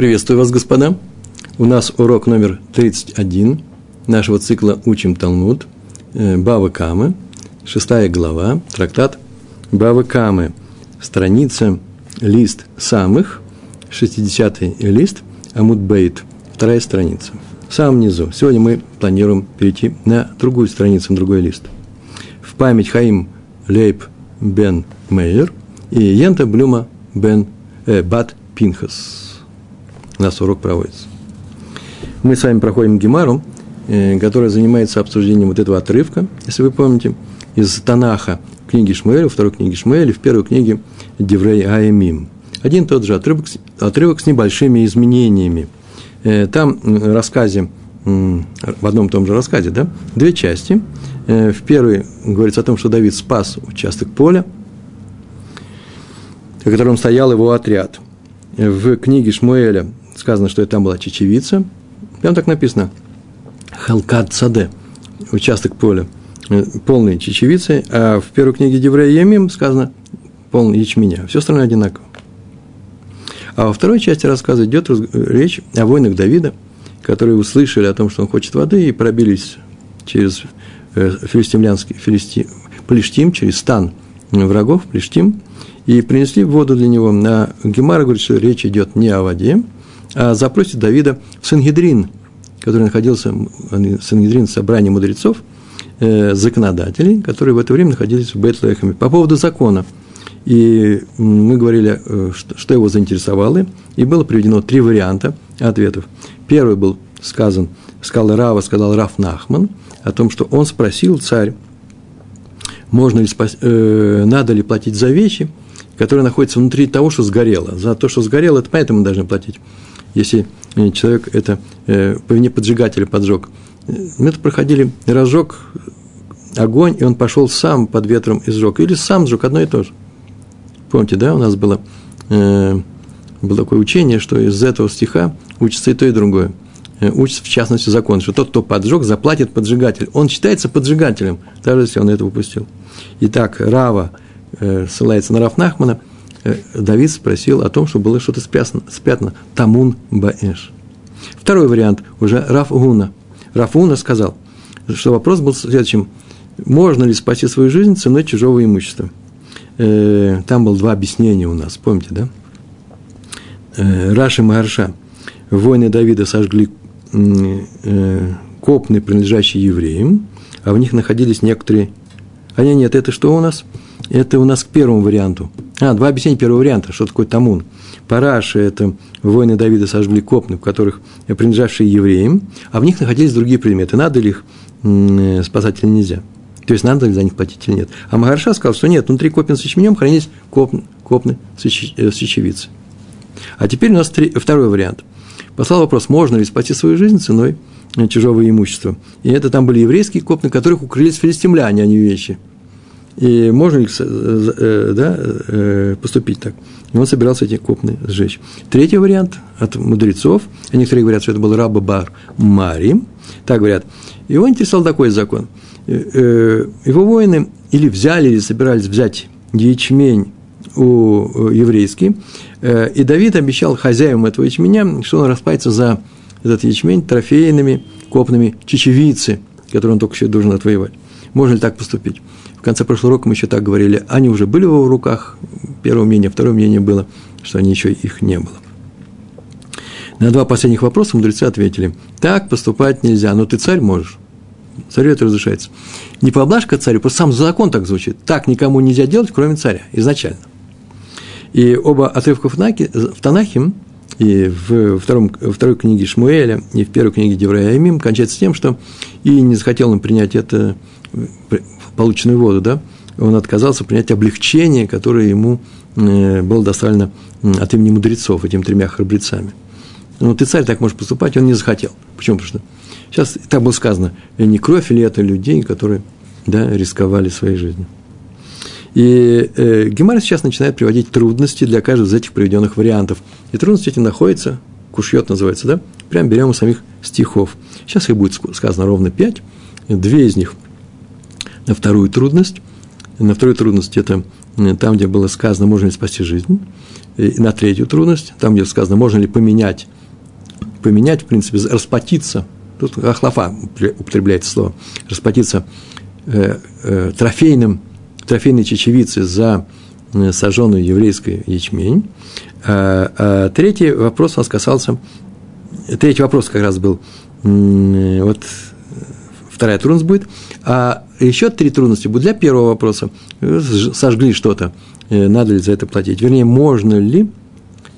Приветствую вас, господа. У нас урок номер 31 нашего цикла «Учим Талмуд». э, Бавы Камы, шестая глава, трактат Бавы Камы, страница, лист самых, 60-й лист, Амуд Бейт, вторая страница. В самом низу. Сегодня мы планируем перейти на другую страницу, на другой лист. В память Хаим Лейб Бен Мейер и Йента Блюма Бен э, Бат Пинхас. У нас урок проводится. Мы с вами проходим Гемару, э, которая занимается обсуждением вот этого отрывка, если вы помните, из Танаха книги Шмуэля, второй книги Шмуэля, в первой книге Деврей Аэмим. Один тот же отрывок, отрывок с небольшими изменениями. Э, там в рассказе, в одном и том же рассказе, да, две части. Э, в первой говорится о том, что Давид спас участок поля, на котором стоял его отряд. В книге Шмуэля сказано, что там была чечевица. Там так написано. Халкат Саде, участок поля, э, полный чечевицы, а в первой книге Деврея Емим сказано полный ячменя. Все остальное одинаково. А во второй части рассказа идет речь о войнах Давида, которые услышали о том, что он хочет воды, и пробились через э, филистимлянский, филисти, Плештим, через стан врагов, Плештим, и принесли воду для него. На Гемара говорит, что речь идет не о воде, а запросит Давида в Сангедрин, который находился, Сангедрин, собрание мудрецов, э, законодателей, которые в это время находились в Бетлехеме. По поводу закона. И мы говорили, э, что, его заинтересовало, и было приведено три варианта ответов. Первый был сказан, сказал Рава, сказал Раф Нахман, о том, что он спросил царь, можно ли спас, э, надо ли платить за вещи, которые находятся внутри того, что сгорело. За то, что сгорело, это поэтому мы должны платить. Если э, человек это э, по вине поджигателя поджег. Мы это проходили, разжег огонь, и он пошел сам под ветром и сжег. Или сам сжег, одно и то же. Помните, да, у нас было, э, было такое учение, что из этого стиха учится и то, и другое. Э, учится, в частности, закон, что тот, кто поджег, заплатит поджигатель. Он считается поджигателем, даже если он это упустил. Итак, Рава э, ссылается на Раф Нахмана, э, Давид спросил о том, что было что-то спрятано, спрятано Тамун Баэш. Второй вариант уже Раф Гуна. Раф Гуна сказал, что вопрос был следующим. Можно ли спасти свою жизнь ценой чужого имущества? Э, там было два объяснения у нас, помните, да? Э, Раши Магарша. Воины Давида сожгли э, копны, принадлежащие евреям, а в них находились некоторые... А нет, нет, это что у нас? Это у нас к первому варианту. А, два объяснения первого варианта, что такое тамун. Параши – это воины Давида сожгли копны, в которых принадлежавшие евреям, а в них находились другие предметы. Надо ли их спасать или нельзя? То есть, надо ли за них платить или нет? А Магарша сказал, что нет, внутри копен с ячменем хранились копны, копны с ячевицы. А теперь у нас три, второй вариант. Послал вопрос, можно ли спасти свою жизнь ценой чужого имущества. И это там были еврейские копны, которых укрылись филистимляне, а не вещи. И можно ли да, поступить так? И он собирался эти копны сжечь. Третий вариант от мудрецов, а некоторые говорят, что это был раба Бар Мари, так говорят. Его интересовал такой закон. Его воины или взяли, или собирались взять ячмень у еврейский, и Давид обещал хозяевам этого ячменя, что он расплатится за этот ячмень трофейными копными чечевицы, которые он только еще должен отвоевать. Можно ли так поступить? В конце прошлого урока мы еще так говорили. Они уже были в его руках, первое мнение. Второе мнение было, что они еще их не было. На два последних вопроса мудрецы ответили. Так поступать нельзя, но ты царь можешь. Царю это разрешается. Не поблажка царю, просто сам закон так звучит. Так никому нельзя делать, кроме царя, изначально. И оба отрывка в Танахе, в Танахе и в втором, второй книге Шмуэля, и в первой книге Деврея Аймим кончается тем, что и не захотел он принять это, полученную воду, да, он отказался принять облегчение, которое ему э, было доставлено от имени мудрецов, этим тремя храбрецами. Ну, ты царь так можешь поступать, он не захотел. Почему? Потому что сейчас так было сказано, не кровь ли это людей, которые да, рисковали своей жизнью. И э, Гемара сейчас начинает приводить трудности для каждого из этих приведенных вариантов. И трудности эти находятся, кушьет называется, да? Прям берем у самих стихов. Сейчас их будет сказано ровно пять. Две из них на вторую трудность. На вторую трудность это там, где было сказано, можно ли спасти жизнь, и на третью трудность, там, где сказано, можно ли поменять, поменять, в принципе, расплатиться, тут Ахлафа употребляется слово, расплатиться э, э, трофейным, трофейной чечевицей за э, сожженную еврейскую ячмень. А, а третий вопрос у нас касался, третий вопрос как раз был, вот вторая трудность будет, а еще три трудности будут для первого вопроса. Сожгли что-то, э, надо ли за это платить? Вернее, можно ли,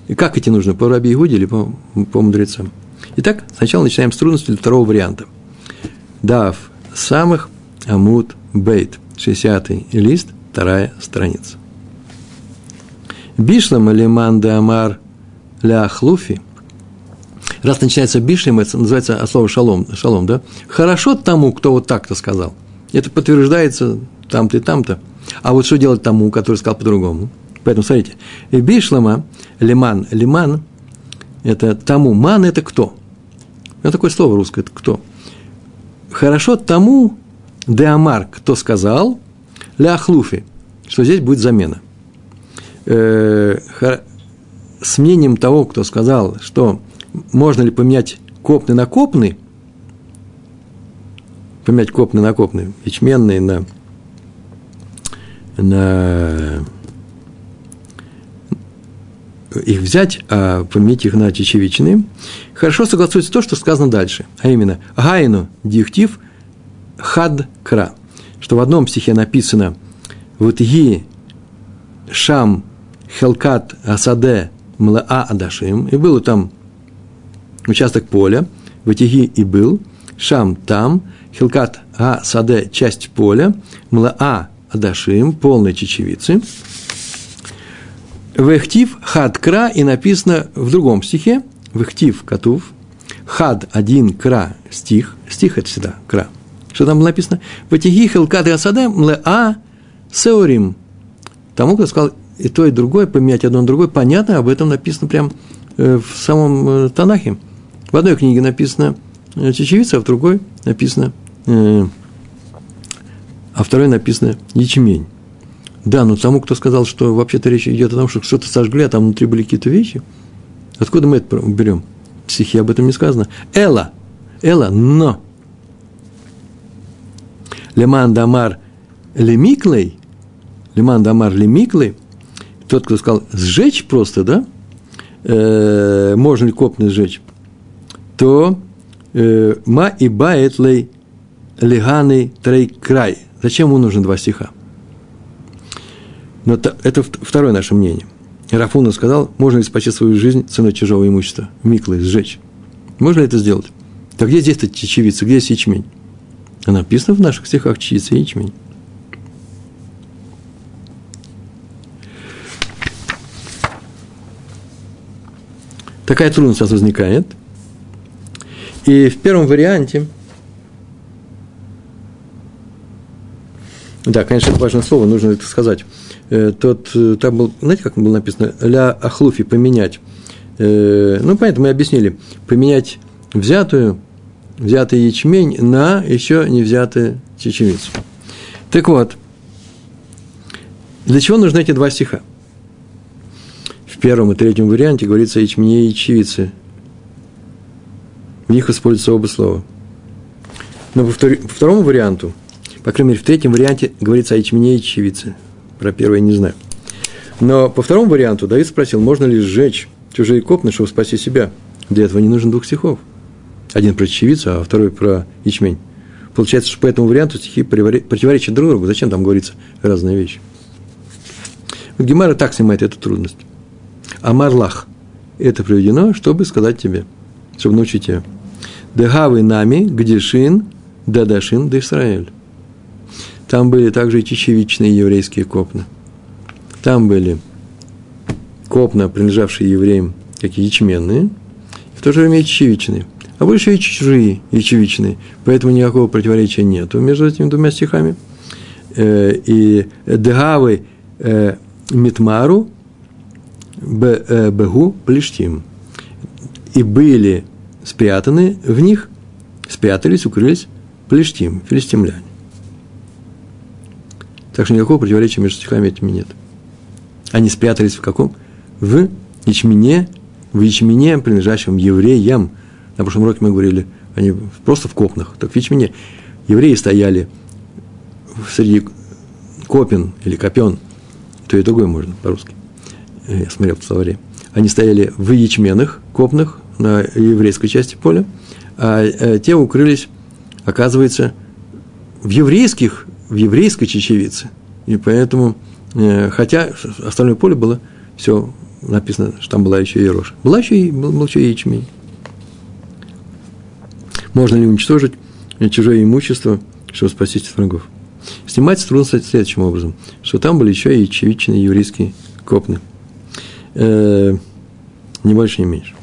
и как идти нужно, по Раби Игуде или по, по мудрецам? Итак, сначала начинаем с трудности для второго варианта. Дав самых Амуд Бейт, 60 лист, вторая страница. Бишлам Алиман Амар Ля Хлуфи. Раз начинается бишлем, это называется от слова шалом, шалом, да? Хорошо тому, кто вот так-то сказал. Это подтверждается там-то и там-то. А вот что делать тому, который сказал по-другому? Поэтому смотрите, бишлама, лиман, лиман, это тому, ман – это кто? Это такое слово русское, это кто? Хорошо тому, деамар, кто сказал, ляхлуфи, что здесь будет замена. Э, с мнением того, кто сказал, что можно ли поменять копный на копный, поменять копный на копный, ячменный на, на их взять, а поменять их на чечевичные, хорошо согласуется то, что сказано дальше, а именно Гайну диктив хад кра, что в одном стихе написано вот ги шам хелкат асаде млаа адашим, и было там участок поля, ватиги и был, шам там, хилкат а саде часть поля, млаа адашим, полной чечевицы, Вехтив хад кра, и написано в другом стихе, вехтив катув, хад один кра стих, стих это всегда кра. Что там написано? Ватиги хилкат и асаде млаа сеорим. Тому, кто сказал и то, и другое, поменять одно на другое, понятно, об этом написано прямо э, в самом э, Танахе. В одной книге написано чечевица, а в другой написано, э, а второй написано ячмень. Да, но тому, кто сказал, что вообще-то речь идет о том, что что-то сожгли, а там внутри были какие-то вещи, откуда мы это берем? В стихе об этом не сказано. Эла, Эла, но. Леман дамар лемиклей, леман дамар лемиклей, тот, кто сказал сжечь просто, да, э, можно ли копны сжечь, то э, ма и баэтлей леганы трей край. Зачем ему нужно два стиха? Но это второе наше мнение. Рафуна сказал, можно ли спасти свою жизнь ценой чужого имущества, миклы, сжечь. Можно ли это сделать? Так где здесь-то чечевица, где здесь ячмень? А написано в наших стихах чечевица и ячмень. Такая трудность нас возникает – и в первом варианте, да, конечно, это важное слово, нужно это сказать. Э, тот, э, там был, знаете, как было написано, ля ахлуфи, поменять. Э, ну, понятно, мы объяснили, поменять взятую, взятый ячмень на еще не взятую чечевицу. Так вот, для чего нужны эти два стиха? В первом и третьем варианте говорится о ячмене и ячевице – в них используются оба слова. Но по, втор... по второму варианту, по крайней мере, в третьем варианте говорится о ячмене и чечевице. Про первое не знаю. Но по второму варианту Давид спросил, можно ли сжечь чужие копны, чтобы спасти себя. Для этого не нужен двух стихов. Один про чечевицу, а второй про ячмень. Получается, что по этому варианту стихи противоречат друг другу. Зачем там говорится разные вещи? Вот Гемара так снимает эту трудность. А Марлах – это приведено, чтобы сказать тебе, чтобы научить тебя. Дегавы нами, Гдишин, Дадашин, Дисраэль. Там были также и чечевичные еврейские копны. Там были копна, принадлежавшие евреям, как ячменные, и в то же время и чечевичные. А больше и чужие ячевичные. Поэтому никакого противоречия нет между этими двумя стихами. Э, и Дегавы э, Митмару э, Бегу Плештим. И были спрятаны в них, спрятались, укрылись плештим, филистимляне. Так что никакого противоречия между стихами этими нет. Они спрятались в каком? В ячмене, в ячмене, принадлежащем евреям. На прошлом уроке мы говорили, они просто в копнах. Так в ячмене евреи стояли среди копин или копен, то и другое можно по-русски. Я смотрел в словаре. Они стояли в ячменных копнах на еврейской части поля, а э, те укрылись, оказывается, в еврейских, в еврейской чечевице. И поэтому, э, хотя остальное поле было все написано, что там была еще и рожь. Была еще и, был, был еще и ячмень. Можно ли уничтожить чужое имущество, чтобы спастись от врагов? Снимается трудно следующим образом, что там были еще и чевичные еврейские копны. Э, не больше, не меньше.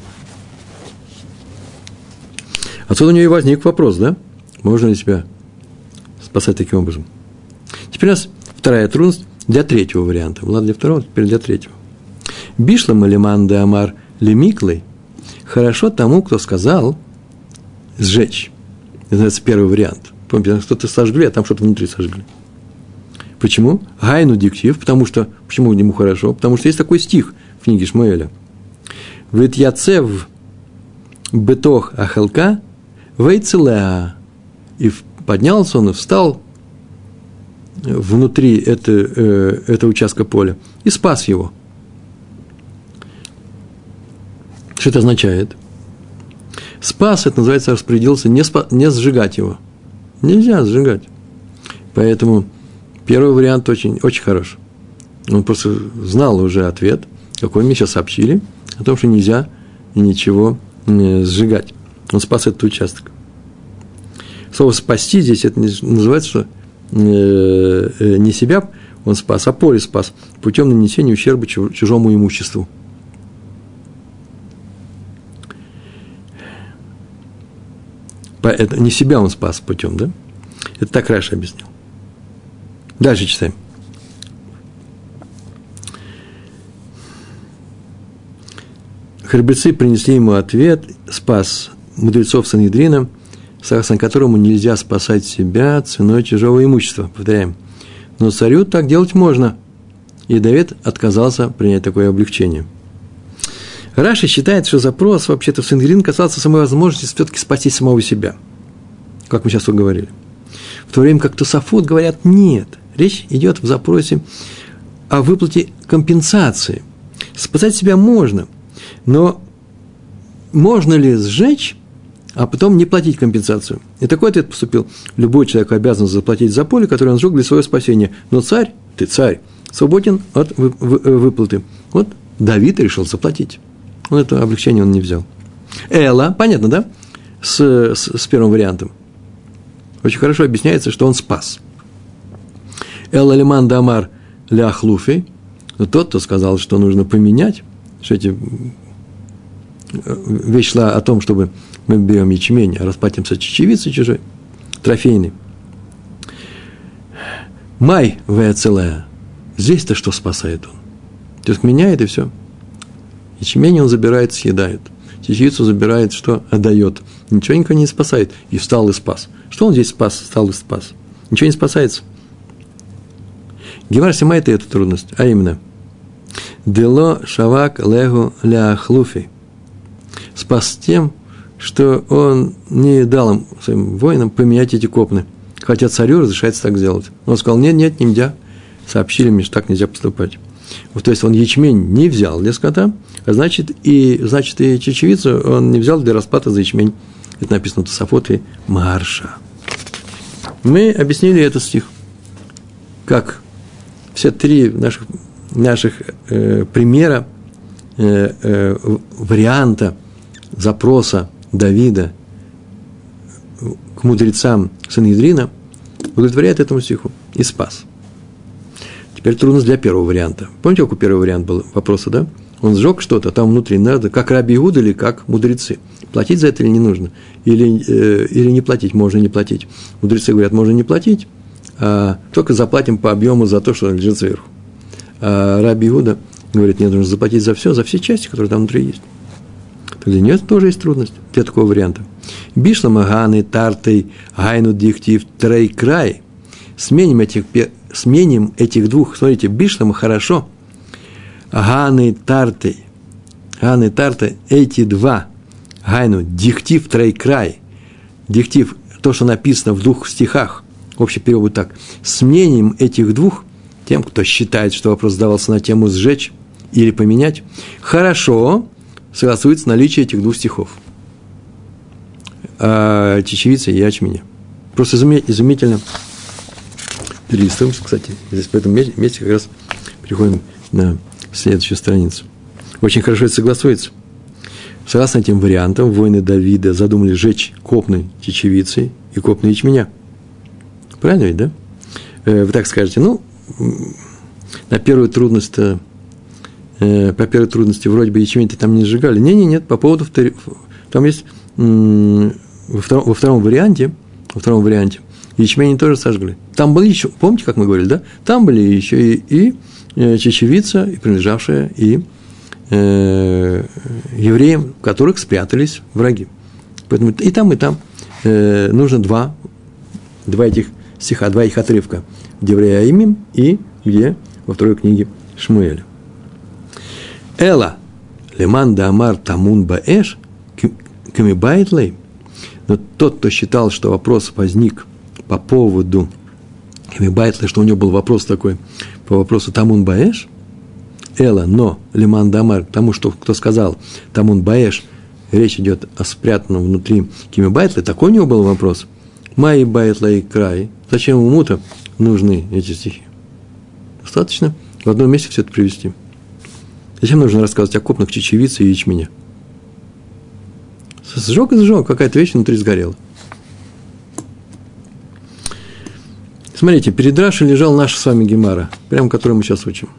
Отсюда у нее и возник вопрос, да? Можно ли себя спасать таким образом? Теперь у нас вторая трудность для третьего варианта. Ладно, для второго, теперь для третьего. Бишла Малиман де Амар Лемиклой хорошо тому, кто сказал сжечь. Это называется первый вариант. Помните, что-то сожгли, а там что-то внутри сожгли. Почему? Гайну диктив, потому что, почему ему хорошо? Потому что есть такой стих в книге Шмуэля. Вит яцев бетох ахалка вейцелеа. И поднялся он и встал внутри это, э, этого участка поля и спас его. Что это означает? Спас, это называется, распорядился не, спа, не сжигать его. Нельзя сжигать. Поэтому первый вариант очень, очень хорош. Он просто знал уже ответ, какой мне сейчас сообщили, о том, что нельзя ничего не сжигать. Он спас этот участок. Слово «спасти» здесь это называется, что э, э, не себя он спас, а поле спас путем нанесения ущерба чужому имуществу. Это не себя он спас путем, да? Это так Раша объяснил. Дальше читаем. Хребецы принесли ему ответ, спас мудрецов Санедрина, согласно которому нельзя спасать себя ценой чужого имущества. Повторяем. Но царю так делать можно. И Давид отказался принять такое облегчение – Раши считает, что запрос вообще-то в Сангрин касался самой возможности все-таки спасти самого себя, как мы сейчас уговорили. В то время как Тусафот говорят, нет, речь идет в запросе о выплате компенсации. Спасать себя можно, но можно ли сжечь, а потом не платить компенсацию? И такой ответ поступил. Любой человек обязан заплатить за поле, которое он сжег для своего спасения. Но царь, ты царь, свободен от выплаты. Вот Давид решил заплатить. Он это облегчение он не взял. Эла, понятно, да? С, с, с первым вариантом. Очень хорошо объясняется, что он спас. Эла лиман дамар ляхлуфи, тот, кто сказал, что нужно поменять, что эти э, вещь шла о том, чтобы мы берем ячмень, а расплатимся чечевицей чужой, трофейный. Май вецелая. Здесь-то что спасает он? То есть меняет и все. Ячмень он забирает, съедает. Частицу забирает, что отдает. Ничего никого не спасает. И встал и спас. Что он здесь спас, встал и спас? Ничего не спасается. Гемар снимает и эту трудность, а именно Дело шавак легу ляхлуфи. Спас тем, что он не дал им, своим воинам, поменять эти копны. Хотя царю разрешается так сделать. Он сказал, нет, нет, нельзя. Сообщили мне, что так нельзя поступать. Вот, то есть он ячмень не взял для скота, а значит и, значит и чечевицу он не взял для расплаты за ячмень. Это написано в Тософоте Марша. Мы объяснили этот стих, как все три наших, наших э, примера, э, э, варианта запроса Давида к мудрецам Санедрина удовлетворяет этому стиху и спас. Теперь трудность для первого варианта. Помните, какой первый вариант был вопроса, да? Он сжег что-то, там внутри надо, как Раби Иуда или как мудрецы. Платить за это или не нужно? Или, э, или не платить, можно не платить. Мудрецы говорят, можно не платить, а только заплатим по объему за то, что лежит сверху. А Раби Иуда говорит, нет, нужно заплатить за все, за все части, которые там внутри есть. Так для нее тоже есть трудность для такого варианта. Бишла Маганы, Тартой, Гайну Дихтив, Трей Край. Сменим этих сменим этих двух, смотрите, Бишлама хорошо, Ганы Тарты. Ганы Тарты, эти два, Гайну, диктив тройкрай, диктив, то, что написано в двух стихах, общий перевод так, с мнением этих двух, тем, кто считает, что вопрос задавался на тему «сжечь» или «поменять», хорошо согласуется наличие этих двух стихов. А, чечевица и ячменя. Просто изумительно. Перелистываем, кстати, здесь в этом месте как раз переходим на следующую страницу. Очень хорошо это согласуется. Согласно этим вариантам, воины Давида задумали сжечь копной чечевицей и копной ячменя. Правильно ведь, да? Э, вы так скажете, ну, на первую трудность э, по первой трудности вроде бы ячмень-то там не сжигали. Не, не, нет, по поводу втор... там есть во втором, во втором варианте, во втором варианте ячмень тоже сожгли. Там были еще, помните, как мы говорили, да? Там были еще и, и э, чечевица, и принадлежавшая, и э, евреям, в которых спрятались враги. Поэтому и там, и там э, нужно два, два этих стиха, два их отрывка. Где Еврея и где во второй книге Шмуэля. Эла, леман да амар тамун баэш, камибайтлей. Но тот, кто считал, что вопрос возник по поводу камибайтлей, что у него был вопрос такой по вопросу тамун баэш, Эла, но лиман дамар, тому, что кто сказал тамун баэш, речь идет о спрятанном внутри кимибайтла, такой у него был вопрос. Май байтла и край. Зачем ему-то нужны эти стихи? Достаточно в одном месте все это привести. Зачем нужно рассказывать о копных чечевице и ячмене? Сжег и сжег, какая-то вещь внутри сгорела. Смотрите, перед Рашей лежал наш с вами Гемара, прямо который мы сейчас учим.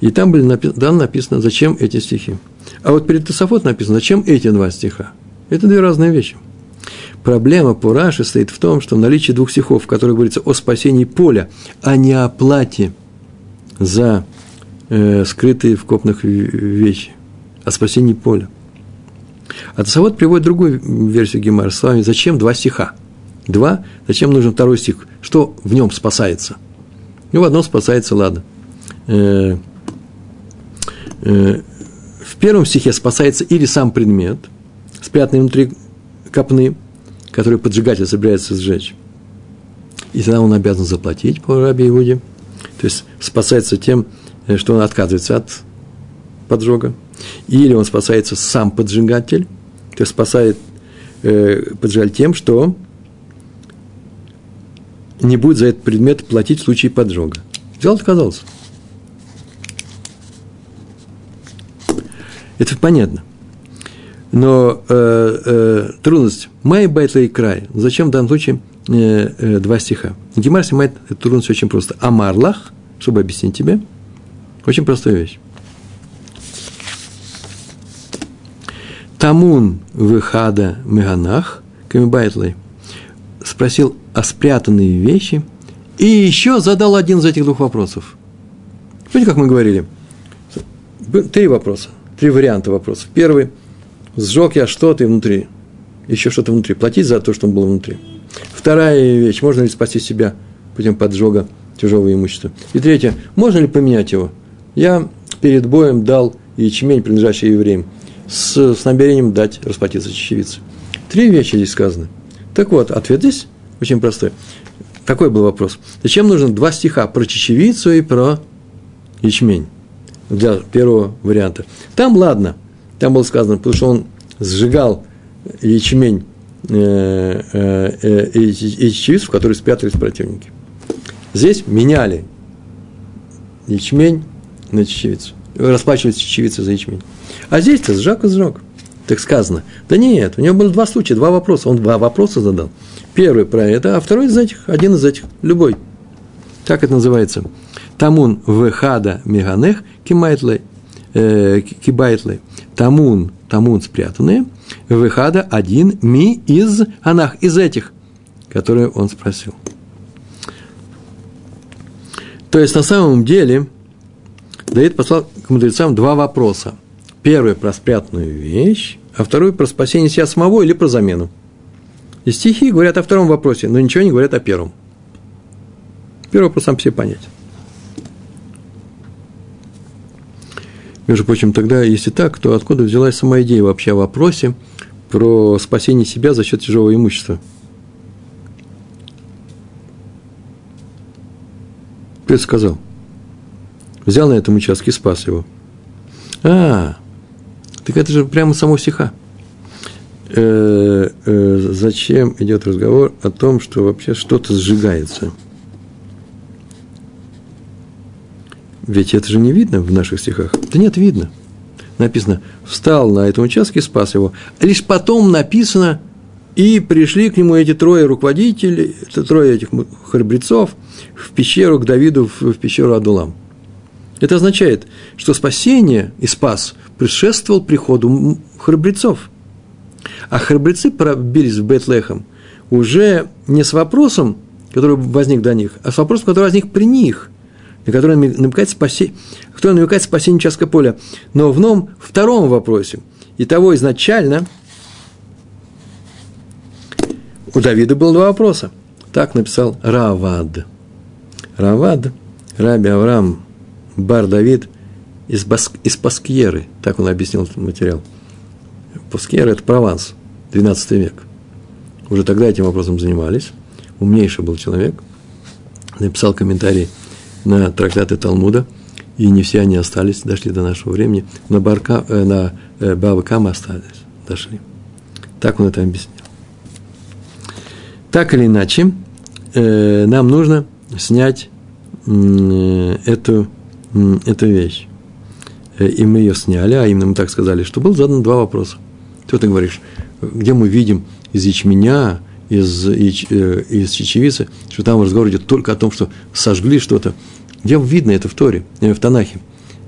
И там были напи- там написано, зачем эти стихи. А вот перед Тософот написано, зачем эти два стиха. Это две разные вещи. Проблема по Раши стоит в том, что в наличии двух стихов, в которых говорится о спасении поля, а не о плате за э, скрытые в копных вещи, о спасении поля. А Тасавод приводит другую версию Гемара с вами. Зачем два стиха? Два. Зачем нужен второй стих? Что в нем спасается? Ну, в одном спасается, ладно. Э, э, в первом стихе спасается или сам предмет, спрятанный внутри копны, который поджигатель собирается сжечь. И тогда он обязан заплатить по рабе Иуде. То есть спасается тем, что он отказывается от поджога, или он спасается сам поджигатель, то есть спасает э, поджигатель тем, что не будет за этот предмет платить в случае поджога. Взял, отказался. Это понятно. Но э, э, трудность «Май байтла и край». Зачем в данном случае э, э, два стиха? Гемар снимает эту трудность очень просто. «Амарлах», чтобы объяснить тебе – очень простая вещь. Тамун выхада меганах, камибайтлей, спросил о спрятанные вещи и еще задал один из этих двух вопросов. Помните, как мы говорили? Три вопроса, три варианта вопросов. Первый – сжег я что-то внутри, еще что-то внутри, платить за то, что было внутри. Вторая вещь – можно ли спасти себя путем поджога чужого имущества. И третье – можно ли поменять его – я перед боем дал ячмень, принадлежащий евреям, с, с намерением дать расплатиться чечевице. Три вещи здесь сказаны. Так вот, ответ здесь очень простой. Такой был вопрос. Зачем нужно два стиха про чечевицу и про ячмень? Для первого варианта. Там, ладно, там было сказано, потому что он сжигал ячмень э, э, э, и чечевицу, в которой спрятались противники. Здесь меняли ячмень на чечевицу. Расплачивается чечевица за ячмень. А здесь-то сжег и сжег. Так сказано. Да нет, у него было два случая, два вопроса. Он два вопроса задал. Первый про это, а второй из этих, один из этих, любой. Как это называется? Тамун вехада меганех кимайтлей, э, кибайтлей. Тамун, тамун спрятанные, вехада один ми из анах, из этих, которые он спросил. То есть, на самом деле, Давид послал к мудрецам два вопроса. Первый про спрятанную вещь, а второй про спасение себя самого или про замену. И стихи говорят о втором вопросе, но ничего не говорят о первом. Первый вопрос сам все понять. Между прочим, тогда, если так, то откуда взялась сама идея вообще о вопросе про спасение себя за счет чужого имущества? Это сказал? Взял на этом участке и спас его. А, так это же прямо само стиха. Э, э, зачем идет разговор о том, что вообще что-то сжигается? Ведь это же не видно в наших стихах. Да нет, видно. Написано, встал на этом участке и спас его. Лишь потом написано, и пришли к нему эти трое руководителей, трое этих храбрецов в пещеру к Давиду, в пещеру Адулам. Это означает, что спасение и спас предшествовал приходу храбрецов. А храбрецы пробились в Бетлехем уже не с вопросом, который возник до них, а с вопросом, который возник при них на который намекает спасение, который намекает спасение участка поля. Но в новом втором вопросе. И того изначально у Давида было два вопроса. Так написал Равад. Равад, Раби Авраам, Бар Давид из, Баск, из Паскьеры. Так он объяснил этот материал. Паскьера – это Прованс, 12 век. Уже тогда этим вопросом занимались. Умнейший был человек. Написал комментарий – на трактаты Талмуда, и не все они остались, дошли до нашего времени. На, Барка, э, на э, Бабакама остались, дошли. Так он это объяснил. Так или иначе, э, нам нужно снять э, эту, эту вещь. Э, и мы ее сняли, а именно мы так сказали, что был задан два вопроса. Ты говоришь, где мы видим из ячменя, из, э, из чечевицы, что там разговор идет только о том, что сожгли что-то. Где видно это в Торе, э, в Танахе,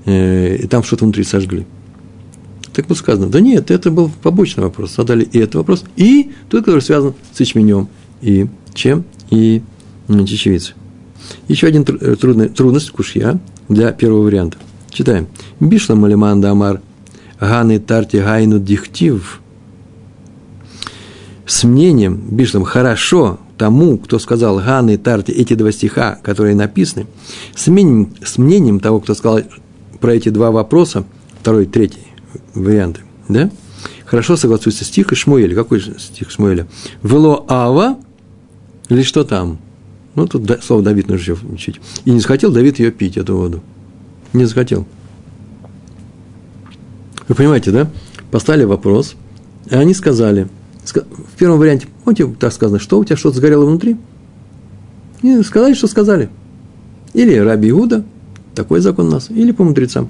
э, и там что-то внутри сожгли. Так вот сказано, да нет, это был побочный вопрос. Задали и этот вопрос, и тот, который связан с ячменем, и чем, и чечевицей. Еще один трудный, трудность кушья для первого варианта. Читаем. Бишла малиман дамар ганы тарти гайну дихтив – с мнением, Бишлом, хорошо тому, кто сказал Ганы Тарти, эти два стиха, которые написаны, с мнением, с мнением того, кто сказал про эти два вопроса, второй третий варианты, да, хорошо согласуется стих и Шмуэля. Какой стих Шмуэля? Вело Ава, или что там? Ну, тут слово Давид нужно еще учить. И не захотел Давид ее пить, эту воду. Не захотел. Вы понимаете, да? Поставили вопрос, и они сказали – в первом варианте, помните, так сказано, что у тебя что-то сгорело внутри? И сказали, что сказали. Или Раби Иуда, такой закон у нас, или по мудрецам.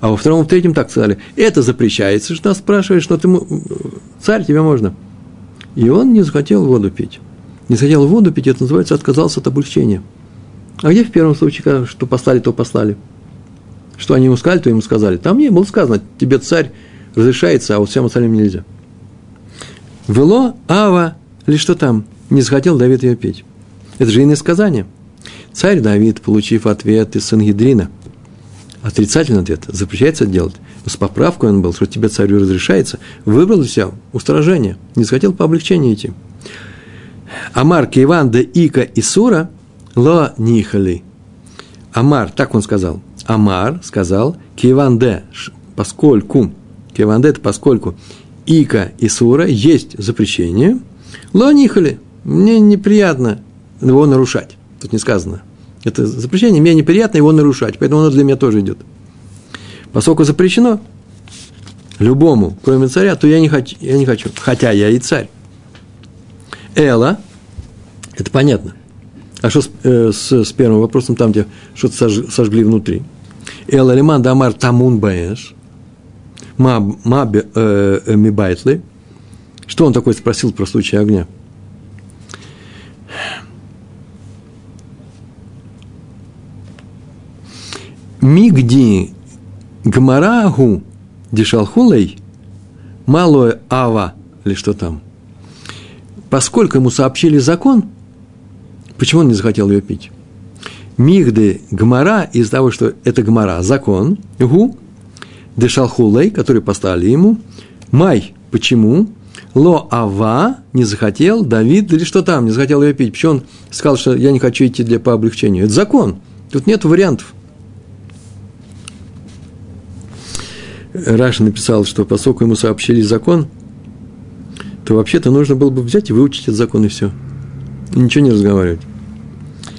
А во втором, в третьем так сказали, это запрещается, что нас спрашиваешь, что ты, царь, тебе можно. И он не захотел воду пить. Не захотел воду пить, это называется, отказался от облегчения. А где в первом случае, что послали, то послали? Что они ему сказали, то ему сказали. Там не было сказано, тебе царь разрешается, а вот всем остальным нельзя. Вело Ава, или что там, не захотел Давид ее петь. Это же иносказание. Царь Давид, получив ответ из Сангидрина, отрицательный ответ, запрещается делать, но с поправкой он был, что тебе царю разрешается, выбрал для себя устражение, не захотел по облегчению идти. Амар Киван Ика и Сура ло нихали. Амар, так он сказал. Амар сказал, Киван поскольку, Киван это поскольку, Ика и Сура есть запрещение, лонихали, мне неприятно его нарушать. Тут не сказано. Это запрещение, мне неприятно его нарушать, поэтому оно для меня тоже идет. Поскольку запрещено любому, кроме царя, то я не хочу, я не хочу хотя я и царь. Эла, это понятно. А что с, э, с, с первым вопросом, там, где что-то сож, сожгли внутри? Эла лиман дамар тамун баэш, Маби э, э, Мибайтлы. Что он такой спросил про случай огня? Мигди Гмарагу Дишалхулей Малое Ава или что там. Поскольку ему сообщили закон, почему он не захотел ее пить? Мигды Гмара, из-за того, что это Гмара, закон, гу, Дешалхулей, который поставили ему. Май, почему? Ло Ава не захотел, Давид или что там, не захотел ее пить. Почему он сказал, что я не хочу идти для, по облегчению? Это закон. Тут нет вариантов. Раша написал, что поскольку ему сообщили закон, то вообще-то нужно было бы взять и выучить этот закон, и все. И ничего не разговаривать.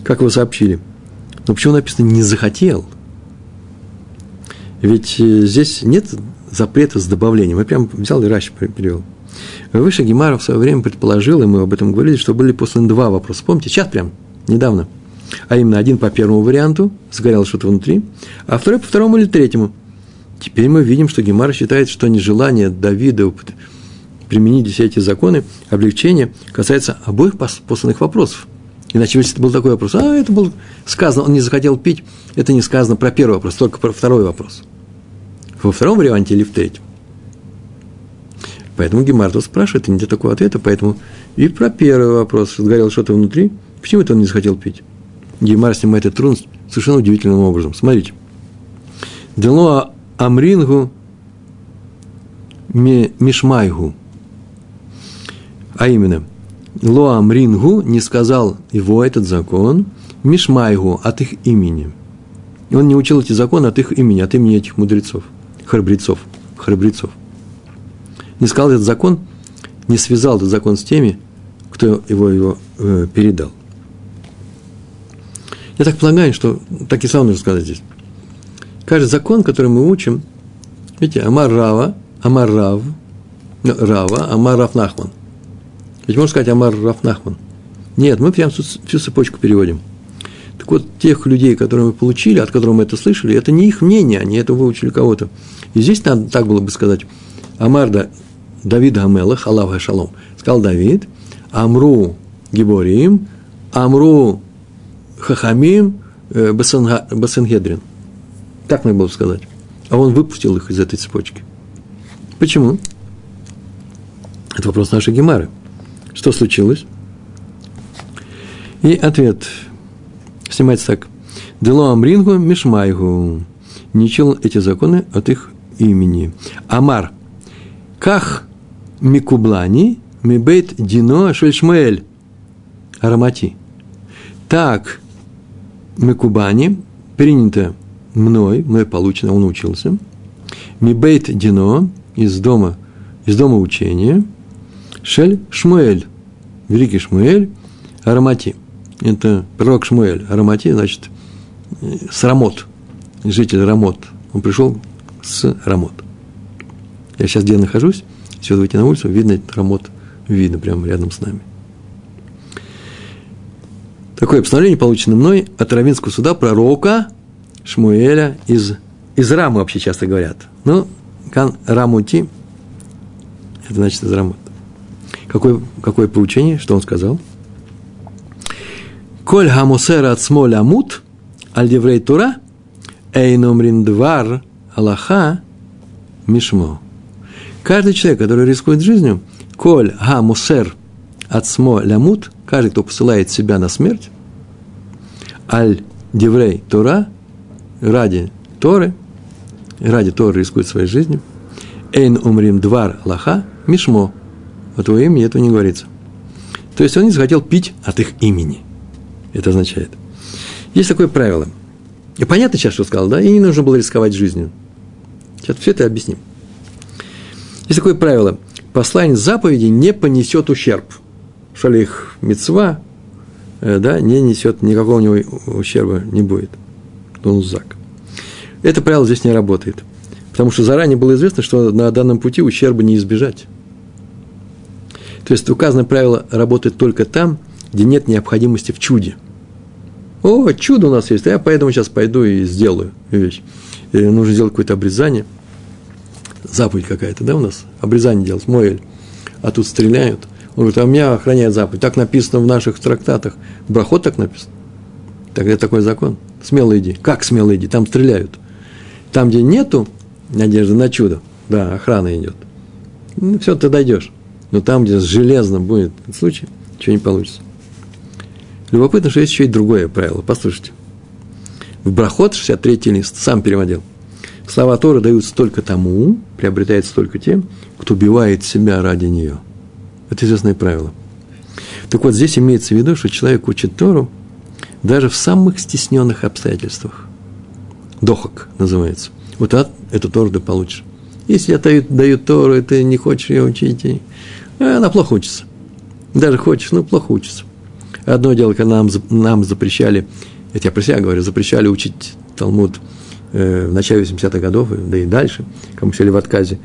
Как его сообщили? Но почему написано «не захотел»? Ведь э, здесь нет запрета с добавлением. Я прям взял и Ращ перевел. Выше Гемаров в свое время предположил, и мы об этом говорили, что были посланы два вопроса. Помните, сейчас прям, недавно. А именно, один по первому варианту, сгорело что-то внутри, а второй по второму или третьему. Теперь мы видим, что Гемар считает, что нежелание Давида применить все эти законы, облегчения, касается обоих посланных вопросов. Иначе, если это был такой вопрос, а это был сказано, он не захотел пить, это не сказано про первый вопрос, только про второй вопрос. Во втором варианте или в третьем. Поэтому Гемар тут спрашивает, и нет такого ответа, поэтому и про первый вопрос, сгорело что-то внутри, почему это он не захотел пить? Гемар снимает этот трудность совершенно удивительным образом. Смотрите. Дело Амрингу Мишмайгу. А именно, Ло Амрингу не сказал его этот закон, Мишмайгу от их имени. Он не учил эти законы от их имени, от имени этих мудрецов, храбрецов, храбрецов не сказал этот закон, не связал этот закон с теми, кто его, его э, передал. Я так полагаю, что так и сам нужно сказать здесь. Каждый закон, который мы учим, видите, Амар Рава, Амар Рав, Рава, Амар Рав Нахман. Ведь можно сказать Амар Рав Нахман. Нет, мы прям всю цепочку переводим. Так вот, тех людей, которые мы получили, от которых мы это слышали, это не их мнение, они это выучили кого-то. И здесь надо так было бы сказать. Амарда Давид Гамелах, Аллах Шалом, сказал Давид, Амру Гиборим, Амру Хахамим э, Басенгедрин. Так мне было сказать. А он выпустил их из этой цепочки. Почему? Это вопрос нашей Гемары. Что случилось? И ответ снимается так. Дело Амрингу Мишмайгу. Не чел эти законы от их имени. Амар. Ках Микублани, Мибейт Дино Шельшмуэль, Арамати. Так, Микубани, принято мной, мной получено, он учился. Мибейт Дино, из дома, из дома учения. Шель Шмуэль, великий Шмуэль, Арамати. Это пророк Шмуэль. Арамати, значит, с Рамот, житель Рамот. Он пришел с Рамот. Я сейчас где нахожусь, если выйти на улицу, видно этот рамот, видно прямо рядом с нами. Такое постановление получено мной от Равинского суда пророка Шмуэля из, из Рамы вообще часто говорят. Ну, кан Рамути, это значит из Рамот. Какое, какое поучение, что он сказал? Коль хамусера от смоля мут, аль тура, эйномрин двар аллаха мишмо. Каждый человек, который рискует жизнью, коль га мусер от смо лямут, каждый, кто посылает себя на смерть, аль деврей Тора, ради Торы, ради Торы рискует своей жизнью, эйн умрим двар лаха, мишмо, о твоем имени этого не говорится. То есть он не захотел пить от их имени. Это означает. Есть такое правило. И понятно сейчас, что сказал, да? И не нужно было рисковать жизнью. Сейчас все это объясним. Есть такое правило. Послание заповеди не понесет ущерб. Шалих мецва, э, да, не несет, никакого у него ущерба не будет. Тунзак. Это правило здесь не работает. Потому что заранее было известно, что на данном пути ущерба не избежать. То есть указанное правило работает только там, где нет необходимости в чуде. О, чудо у нас есть, я поэтому сейчас пойду и сделаю вещь. Или нужно сделать какое-то обрезание – заповедь какая-то, да, у нас? Обрезание делать, моэль. А тут стреляют. Он говорит, а меня охраняет заповедь. Так написано в наших трактатах. Брахот так написано. Тогда такой закон. Смело иди. Как смело иди? Там стреляют. Там, где нету надежды на чудо, да, охрана идет. Ну, все, ты дойдешь. Но там, где железно будет случай, ничего не получится. Любопытно, что есть еще и другое правило. Послушайте. В Брахот, 63 лист, сам переводил – Слова Торы даются только тому, приобретается только тем, кто убивает себя ради нее. Это известное правило. Так вот, здесь имеется в виду, что человек учит Тору даже в самых стесненных обстоятельствах. Дохок называется. Вот от, эту Тору ты получишь. Если я даю, даю Тору, и ты не хочешь ее учить, и... Э, она плохо учится. Даже хочешь, но плохо учится. Одно дело, когда нам, нам запрещали, я про себя говорю, запрещали учить Талмуд э, в начале 80-х годов, да и дальше, мы сели в отказе.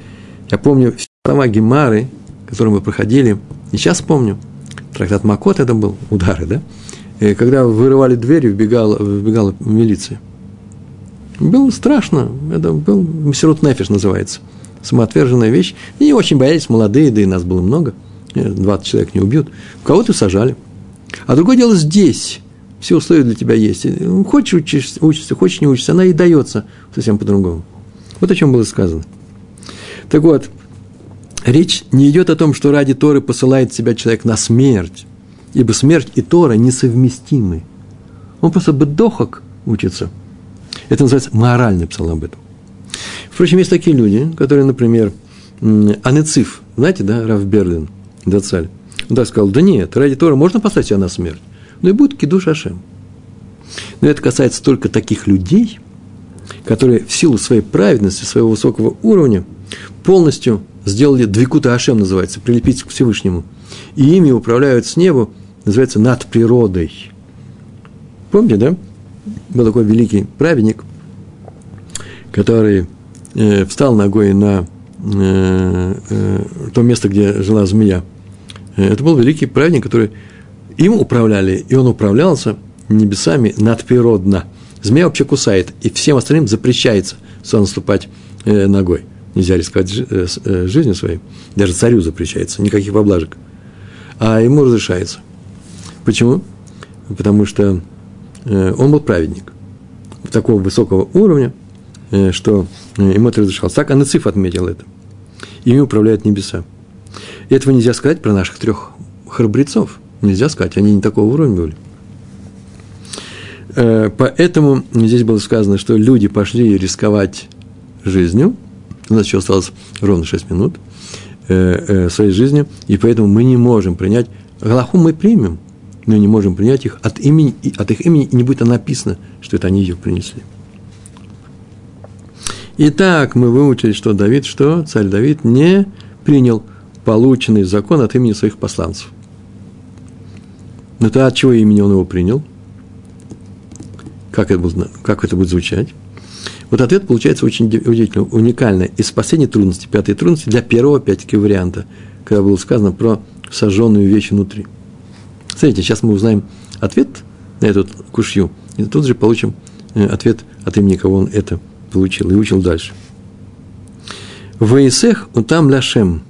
Я помню слова Гемары, которые мы проходили, и сейчас помню, трактат Макот это был, удары, да? И когда вырывали дверь, вбегала, вбегала милиция. Было страшно, это был Мессерут Нефиш называется, самоотверженная вещь. И очень боялись молодые, да и нас было много, 20 человек не убьют. Кого-то сажали. А другое дело здесь, все условия для тебя есть. Хочешь учишься, учишься, хочешь не учишься, она и дается совсем по-другому. Вот о чем было сказано. Так вот, речь не идет о том, что ради Торы посылает себя человек на смерть, ибо смерть и Тора несовместимы. Он просто бедохок учится. Это называется моральный псалом об этом. Впрочем, есть такие люди, которые, например, Анециф, знаете, да, Раф Берлин, Дацаль, он так сказал, да нет, ради Тора можно послать себя на смерть, но и будет кидуш Ашем. Но это касается только таких людей, которые в силу своей праведности, своего высокого уровня полностью сделали двикута Ашем, называется, прилепить к Всевышнему. И ими управляют с неба, называется, над природой. Помните, да? Был такой великий праведник, который э, встал ногой на э, э, то место, где жила змея. Э, это был великий праведник, который им управляли, и он управлялся небесами надприродно. Змея вообще кусает, и всем остальным запрещается сюда наступать э, ногой. Нельзя рисковать э, э, жизнью своей. Даже царю запрещается, никаких поблажек. А ему разрешается. Почему? Потому что он был праведник. Такого высокого уровня, э, что э, ему это разрешалось. Так Анациф отметил это. Ими управляют небеса. И этого нельзя сказать про наших трех храбрецов. Нельзя сказать, они не такого уровня были. Э, поэтому здесь было сказано, что люди пошли рисковать жизнью. У нас еще осталось ровно 6 минут э, э, своей жизни, и поэтому мы не можем принять. Галаху мы примем, но не можем принять их от, имени, от их имени, и не будет написано, что это они ее принесли. Итак, мы выучили, что Давид, что царь Давид не принял полученный закон от имени своих посланцев. Но то от чего имени он его принял? Как это, будет, как это будет звучать? Вот ответ получается очень удивительно, уникально. Из последней трудности, пятой трудности, для первого, опять-таки, варианта, когда было сказано про сожженную вещь внутри. Смотрите, сейчас мы узнаем ответ на эту кушью, и тут же получим э, ответ от имени кого он это получил и учил дальше. Ваисех утам ляшем.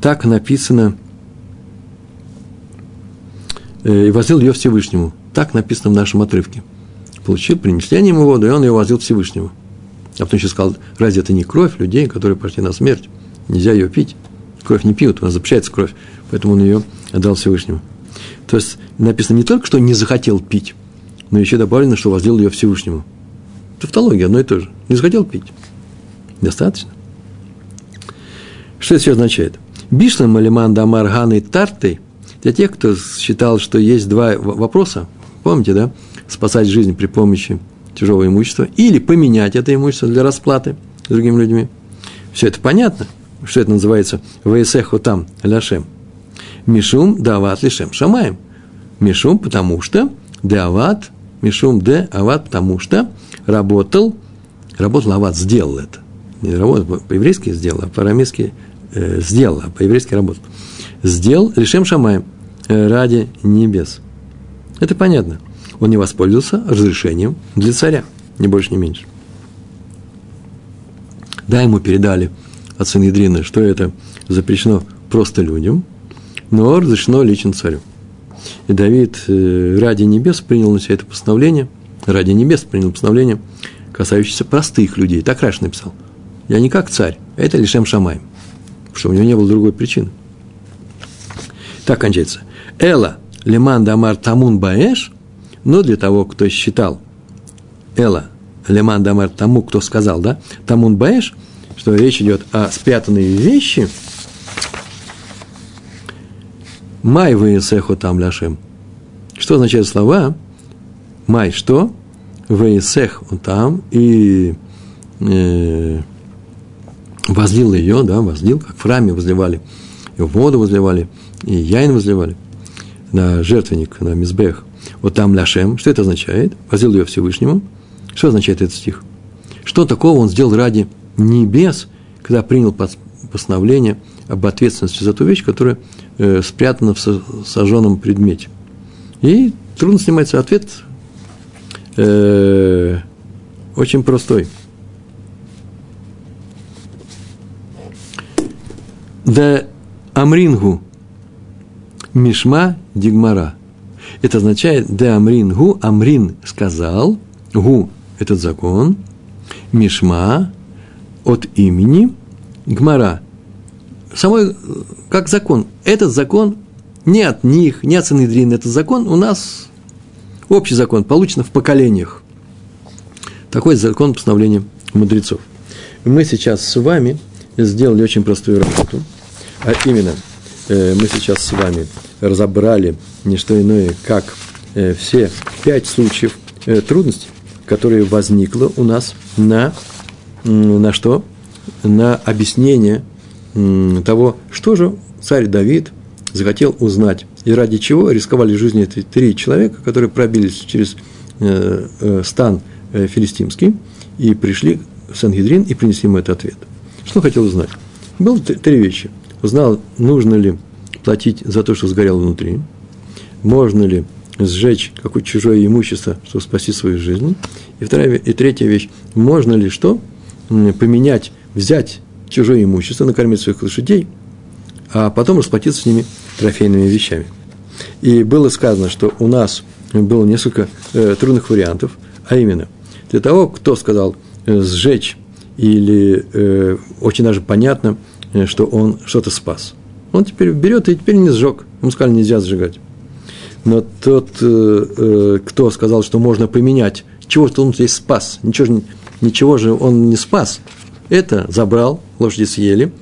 Так написано э, и возил ее Всевышнему. Так написано в нашем отрывке получил, принесли они ему воду, и он ее возил Всевышнему. А потом еще сказал, разве это не кровь людей, которые пошли на смерть? Нельзя ее пить. Кровь не пьют, у нас запрещается кровь, поэтому он ее отдал Всевышнему. То есть написано не только, что не захотел пить, но еще добавлено, что возил ее Всевышнему. Тавтология одно и то же. Не захотел пить. Достаточно. Что это все означает? Бишлам Малиман Дамар Ганы Тарты для тех, кто считал, что есть два вопроса, помните, да? спасать жизнь при помощи чужого имущества, или поменять это имущество для расплаты с другими людьми. Все это понятно, что это называется «Ваесеху там ляшем». Мишум дават лишем шамаем. Мишум, потому что дават, мишум де ават, потому что работал, работал ават, сделал это. Не работал, по-еврейски сделал, а по-арамейски э, сделал, а по-еврейски работал. Сделал лишем шамаем э, ради небес. Это понятно он не воспользовался разрешением для царя, ни больше, ни меньше. Да, ему передали от Сангедрина, что это запрещено просто людям, но разрешено лично царю. И Давид э, ради небес принял на себя это постановление, ради небес принял постановление, касающееся простых людей. Так Раш написал. Я не как царь, а это лишь Шамаем, потому что у него не было другой причины. Так кончается. Эла леман дамар тамун баэш, но для того, кто считал, Эла, Леман Дамар, тому, кто сказал, да, Тамун Баэш, что речь идет о спрятанной вещи, Май вейсеху там ляшем. Что означают слова? Май что? Вейсех там и э, возлил ее, да, возлил, как в храме возливали, и воду возливали, и яин возливали на жертвенник, на мизбех. Вот там ляшем. Что это означает? Возил ее Всевышнему. Что означает этот стих? Что такого он сделал ради небес, когда принял постановление об ответственности за ту вещь, которая э, спрятана в сожженном предмете. И трудно снимается ответ э, очень простой. Да амрингу мишма дигмара. Это означает да амрингу, амрин сказал, гу – этот закон, мишма от имени, гмара. Самой, как закон. Этот закон не от них, не от Санедрина. Этот закон у нас общий закон, получен в поколениях. Такой закон постановления мудрецов. Мы сейчас с вами сделали очень простую работу, а именно э, мы сейчас с вами разобрали не что иное, как э, все пять случаев э, трудностей, которые возникло у нас на, на что? На объяснение того, что же царь Давид захотел узнать, и ради чего рисковали жизнью эти три человека, которые пробились через э, э, стан э, филистимский и пришли в Сангидрин и принесли ему этот ответ. Что хотел узнать? Было три вещи. Узнал, нужно ли платить за то, что сгорело внутри, можно ли сжечь какое-то чужое имущество, чтобы спасти свою жизнь. И, вторая, и третья вещь, можно ли что? Поменять, взять чужое имущество, накормить своих лошадей, а потом расплатиться с ними трофейными вещами. И было сказано, что у нас было несколько э, трудных вариантов, а именно, для того, кто сказал э, сжечь, или э, очень даже понятно, э, что он что-то спас. Он теперь берет и теперь не сжег. Ему сказали, нельзя сжигать. Но тот, э, э, кто сказал, что можно поменять, чего-то он здесь спас, ничего, же, ничего же он не спас, это забрал, лошади съели,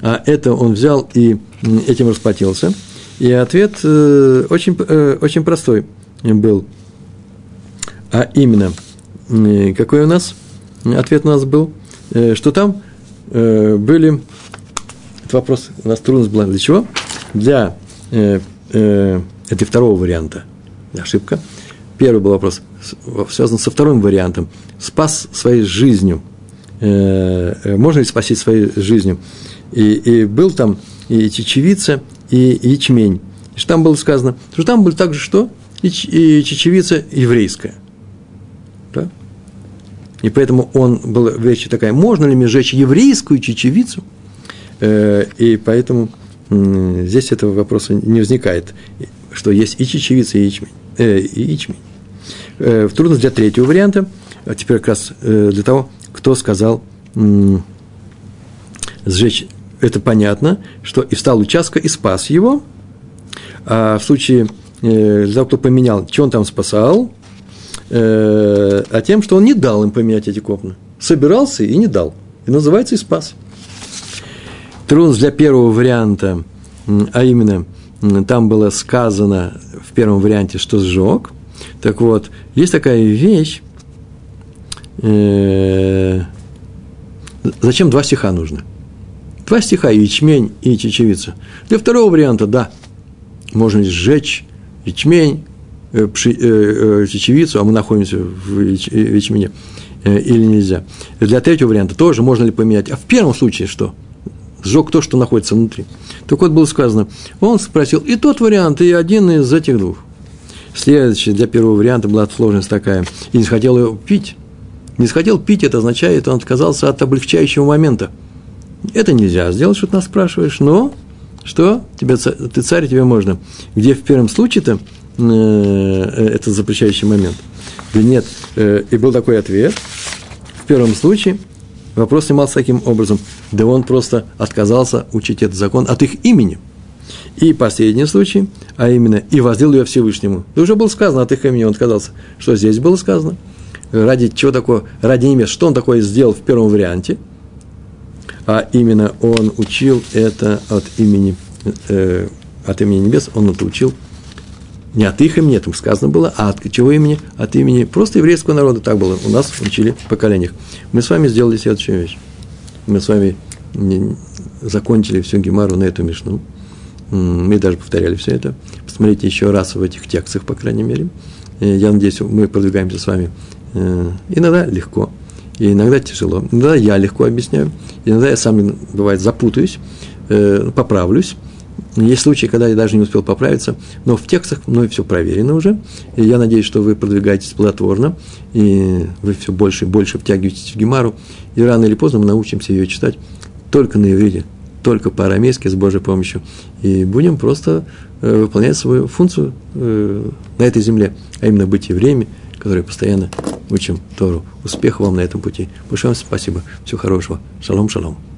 а это он взял и этим расплатился. И ответ э, очень, очень простой был. А именно, какой у нас ответ у нас был? Что там были... Этот вопрос у нас трудность была для чего? Для это второго варианта. Ошибка. Первый был вопрос, связан со вторым вариантом. Спас своей жизнью. Э, можно ли спасти своей жизнью? И, и был там и чечевица, и ячмень. И что там было сказано? Что там было также что? И, и чечевица еврейская. Да? И поэтому он был вещь такая, можно ли мне сжечь еврейскую чечевицу? Э, и поэтому здесь этого вопроса не возникает что есть и чечевица, и ячмень. Э, и ячмень. Э, трудность для третьего варианта, а теперь как раз э, для того, кто сказал сжечь, это понятно, что и встал участка и спас его, а в случае э, того, кто поменял, что он там спасал, э, а тем, что он не дал им поменять эти копны. Собирался и не дал. И называется и спас. Трудность для первого варианта, а именно – там было сказано в первом варианте, что сжег. Так вот, есть такая вещь. Э, зачем два стиха нужно? Два стиха, ячмень и чечевица. Для второго варианта, да, можно сжечь ячмень, э, пши, э, чечевицу, а мы находимся в ячмене, э, или нельзя. Для третьего варианта тоже можно ли поменять. А в первом случае что? Сжег то, что находится внутри. Так вот было сказано, он спросил и тот вариант, и один из этих двух. Следующий для первого варианта была сложность такая. И не хотел его пить. Не хотел пить, это означает, он отказался от облегчающего момента. Это нельзя сделать, что ты нас спрашиваешь, но что? Тебе, ты царь, тебе можно. Где в первом случае-то э, этот запрещающий момент? Да нет. Э, и был такой ответ. В первом случае – Вопрос снимался таким образом. Да он просто отказался учить этот закон от их имени. И последний случай, а именно, и воздел ее Всевышнему. Да уже было сказано, от их имени он отказался. Что здесь было сказано? Ради чего такое? Ради небес. Что он такое сделал в первом варианте? А именно, он учил это от имени, э, от имени небес, он это учил не от их имени, там сказано было, а от чего имени? От имени просто еврейского народа. Так было. У нас учили в поколениях. Мы с вами сделали следующую вещь. Мы с вами закончили всю Гемару на эту мишну. Мы даже повторяли все это. Посмотрите еще раз в этих текстах, по крайней мере. Я надеюсь, мы продвигаемся с вами иногда легко, и иногда тяжело. Иногда я легко объясняю, иногда я сам, бывает, запутаюсь, поправлюсь. Есть случаи, когда я даже не успел поправиться, но в текстах мной все проверено уже. И я надеюсь, что вы продвигаетесь плодотворно, и вы все больше и больше втягиваетесь в Гемару, и рано или поздно мы научимся ее читать только на иврите, только по-арамейски с Божьей помощью. И будем просто э, выполнять свою функцию э, на этой земле, а именно быть евреями, которые постоянно учим Тору. Успеха вам на этом пути. Большое вам спасибо. Всего хорошего. Шалом, шалом.